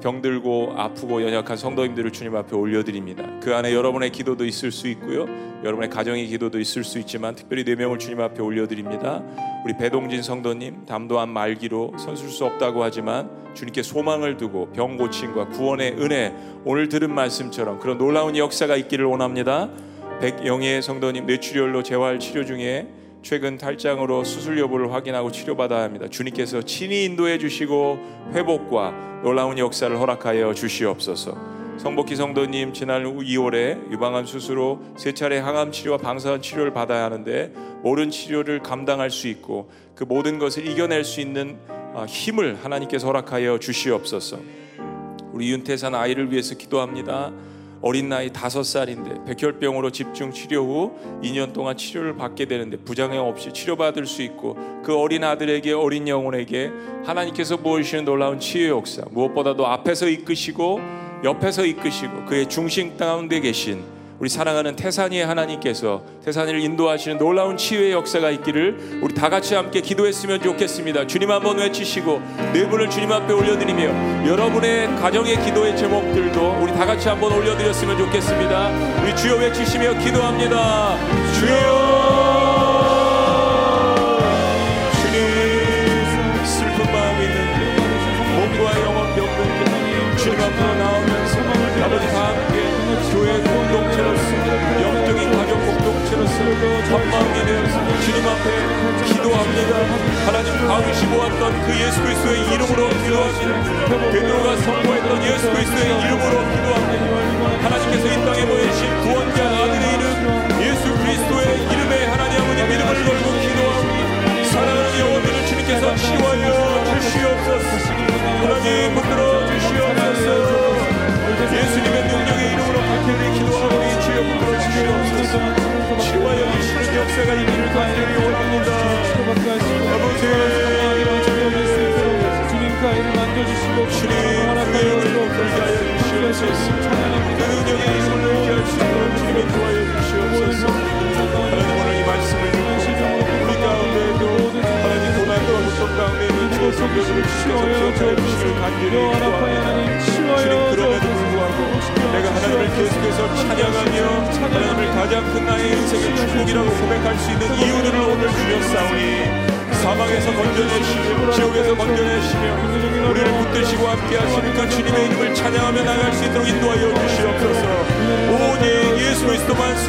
병들고 아프고 연약한 성도님들을 주님 앞에 올려드립니다. 그 안에 여러분의 기도도 있을 수 있고요. 여러분의 가정의 기도도 있을 수 있지만 특별히 네 명을 주님 앞에 올려드립니다. 우리 배동진 성도님 담도한 말기로 선술 수 없다고 하지만 주님께 소망을 두고 병 고침과 구원의 은혜 오늘 들은 말씀처럼 그런 놀라운 역사가 있기를 원합니다. 백영예 성도님 뇌출혈로 재활 치료 중에 최근 탈장으로 수술 여부를 확인하고 치료받아야 합니다. 주님께서 친히 인도해 주시고 회복과 놀라운 역사를 허락하여 주시옵소서. 성복희 성도님 지난 2월에 유방암 수술로 세 차례 항암 치료와 방사선 치료를 받아야 하는데 모든 치료를 감당할 수 있고 그 모든 것을 이겨낼 수 있는 아, 힘을 하나님께서 허락하여 주시옵소서. 우리 윤태산 아이를 위해서 기도합니다. 어린 나이 다섯 살인데 백혈병으로 집중 치료 후 2년 동안 치료를 받게 되는데 부작용 없이 치료받을 수 있고 그 어린 아들에게 어린 영혼에게 하나님께서 보여주시는 놀라운 치유 역사 무엇보다도 앞에서 이끄시고 옆에서 이끄시고 그의 중심 가운데 계신 우리 사랑하는 태산이의 하나님께서 태산이를 인도하시는 놀라운 치유의 역사가 있기를 우리 다 같이 함께 기도했으면 좋겠습니다. 주님 한번 외치시고 네 분을 주님 앞에 올려드리며 여러분의 가정의 기도의 제목들도 우리 다 같이 한번 올려드렸으면 좋겠습니다. 우리 주여 외치시며 기도합니다. 주여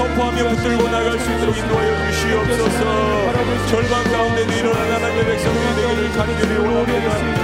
선포하며 붙들고 나갈 수 있도록 인도하여 주시옵소서. 절망 가운데도 일어난 하나님의 백성들이 되기를 간절히 원합니다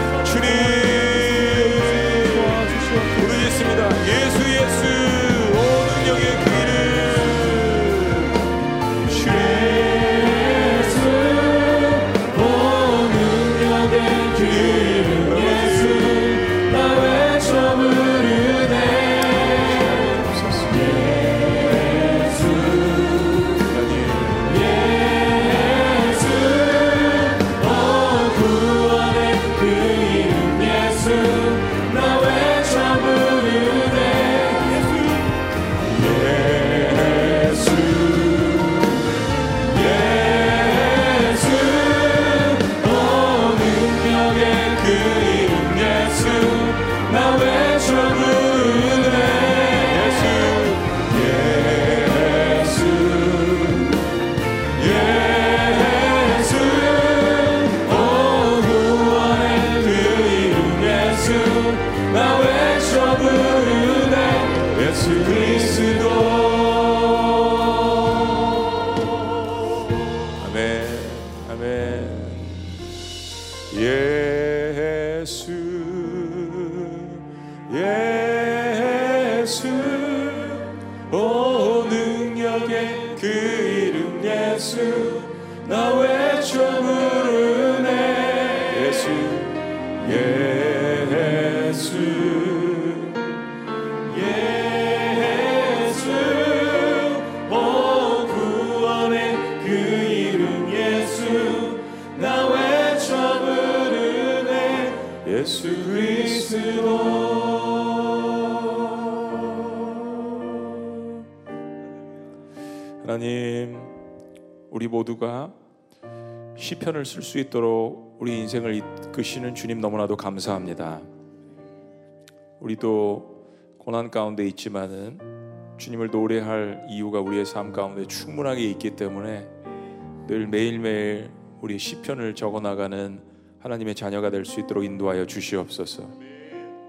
하나님 우리 모두가 시편을 쓸 수 있도록 우리 인생을 이끄시는 주님 너무나도 감사합니다. 우리도 고난 가운데 있지만은 주님을 노래할 이유가 우리의 삶 가운데 충분하게 있기 때문에 늘 매일매일 우리 시편을 적어 나가는 하나님의 자녀가 될 수 있도록 인도하여 주시옵소서.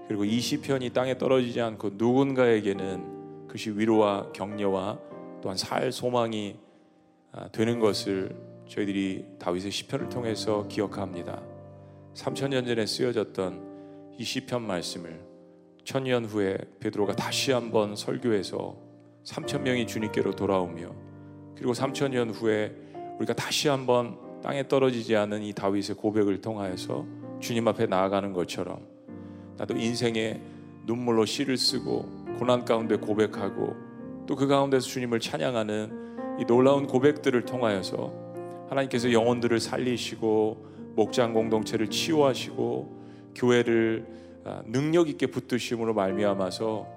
그리고 이 시편이 땅에 떨어지지 않고 누군가에게는 그것이 위로와 격려와 또한 살 소망이 아, 되는 것을 저희들이 다윗의 시편을 통해서 기억합니다. 3천 년 전에 쓰여졌던 이 시편 말씀을 천년 후에 베드로가 다시 한번 설교해서 3천 명이 주님께로 돌아오며 그리고 3천 년 후에 우리가 다시 한번 땅에 떨어지지 않은 이 다윗의 고백을 통하여서 주님 앞에 나아가는 것처럼 나도 인생에 눈물로 시를 쓰고 고난 가운데 고백하고 또 그 가운데서 주님을 찬양하는 이 놀라운 고백들을 통하여서 하나님께서 영혼들을 살리시고 목장 공동체를 치유하시고 교회를 아, 능력 있게 붙드심으로 말미암아서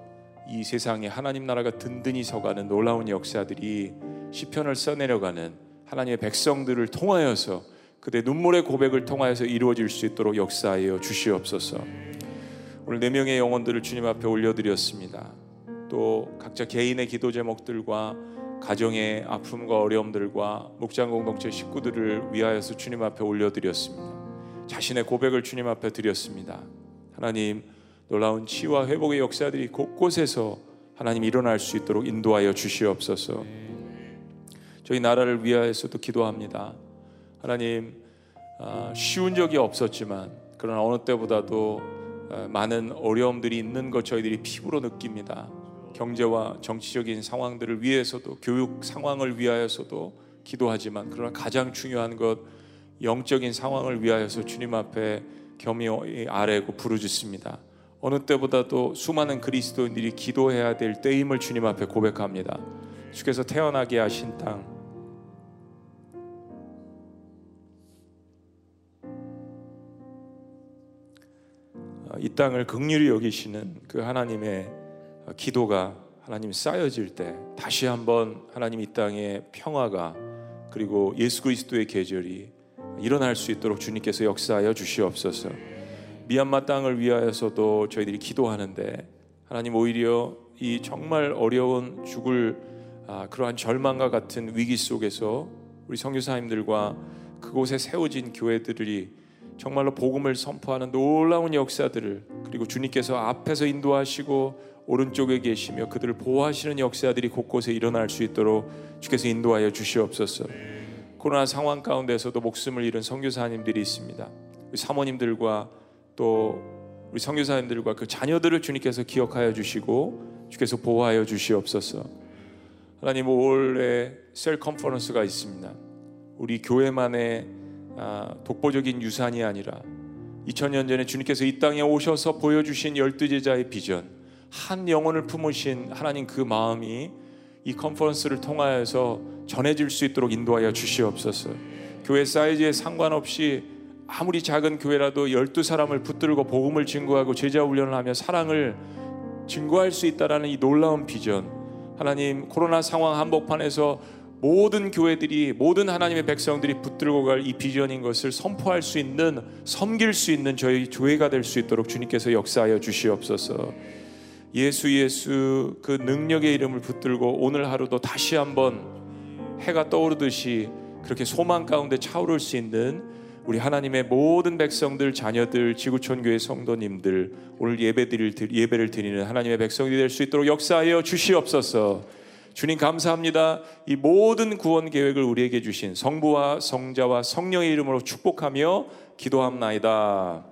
이 세상에 하나님 나라가 든든히 서가는 놀라운 역사들이 시편을 써내려가는 하나님의 백성들을 통하여서 그대 눈물의 고백을 통하여서 이루어질 수 있도록 역사하여 주시옵소서. 오늘 네 명의 영혼들을 주님 앞에 올려드렸습니다. 또 각자 개인의 기도 제목들과 가정의 아픔과 어려움들과 목장 공동체 식구들을 위하여서 주님 앞에 올려드렸습니다. 자신의 고백을 주님 앞에 드렸습니다. 하나님 놀라운 치유와 회복의 역사들이 곳곳에서 하나님 일어날 수 있도록 인도하여 주시옵소서. 저희 나라를 위하여서도 기도합니다. 하나님 아, 쉬운 적이 없었지만 그러나 어느 때보다도 아, 많은 어려움들이 있는 것 저희들이 피부로 느낍니다. 경제와 정치적인 상황들을 위해서도 교육 상황을 위하여서도 기도하지만 그러나 가장 중요한 것 영적인 상황을 위하여서 주님 앞에 겸이 아래고 부르짖습니다. 어느 때보다도 수많은 그리스도인들이 기도해야 될 때임을 주님 앞에 고백합니다. 주께서 태어나게 하신 땅, 어, 이 땅을 극률히 여기시는 그 하나님의 기도가 하나님 쌓여질 때 다시 한번 하나님 이 땅의 평화가 그리고 예수 그리스도의 계절이 일어날 수 있도록 주님께서 역사하여 주시옵소서. 미얀마 땅을 위하여서도 저희들이 기도하는데 하나님 오히려 이 정말 어려운 죽을 아, 그러한 절망과 같은 위기 속에서 우리 성교사님들과 그곳에 세워진 교회들이 정말로 복음을 선포하는 놀라운 역사들을 그리고 주님께서 앞에서 인도하시고 오른쪽에 계시며 그들을 보호하시는 역사들이 곳곳에 일어날 수 있도록 주께서 인도하여 주시옵소서. 코로나 상황 가운데서도 목숨을 잃은 선교사님들이 있습니다. 우리 사모님들과 또 우리 선교사님들과 그 자녀들을 주님께서 기억하여 주시고 주께서 보호하여 주시옵소서. 하나님 올해 셀 컨퍼런스가 있습니다. 우리 교회만의 아, 독보적인 유산이 아니라 2000년 전에 주님께서 이 땅에 오셔서 보여주신 열두 제자의 비전, 한 영혼을 품으신 하나님 그 마음이 이 컨퍼런스를 통하여서 전해질 수 있도록 인도하여 주시옵소서. 교회 사이즈에 상관없이 아무리 작은 교회라도 열두 사람을 붙들고 복음을 증거하고 제자 훈련을 하며 사랑을 증거할 수 있다라는 이 놀라운 비전. 하나님 코로나 상황 한복판에서 모든 교회들이 모든 하나님의 백성들이 붙들고 갈 이 비전인 것을 선포할 수 있는 섬길 수 있는 저희 교회가 될 수 있도록 주님께서 역사하여 주시옵소서. 예수 예수 그 능력의 이름을 붙들고 오늘 하루도 다시 한번 해가 떠오르듯이 그렇게 소망 가운데 차오를 수 있는 우리 하나님의 모든 백성들, 자녀들, 지구촌 교회 성도님들 오늘 예배드릴 예배를 드리는 하나님의 백성이 될 수 있도록 역사하여 주시옵소서. 주님 감사합니다. 이 모든 구원 계획을 우리에게 주신 성부와 성자와 성령의 이름으로 축복하며 기도합나이다.